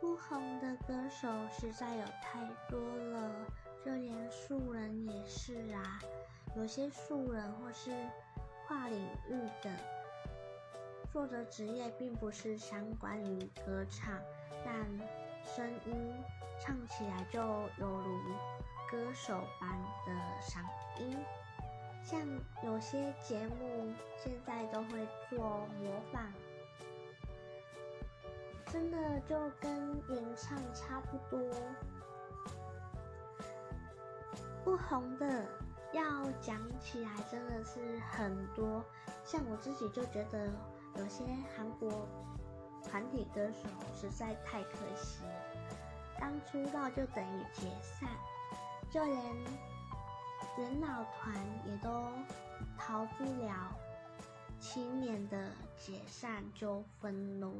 不红的歌手实在有太多了，就连素人也是啊。有些素人或是跨领域的，做的职业并不是相关于歌唱，但声音唱起来就犹如歌手般的嗓音。像有些节目现在都会做模仿，真的就跟演唱差不多。不红的要讲起来真的是很多，像我自己就觉得有些韩国团体歌手实在太可惜，刚出道就等于解散，就连。元老团也都逃不了七年的解散纠纷喽。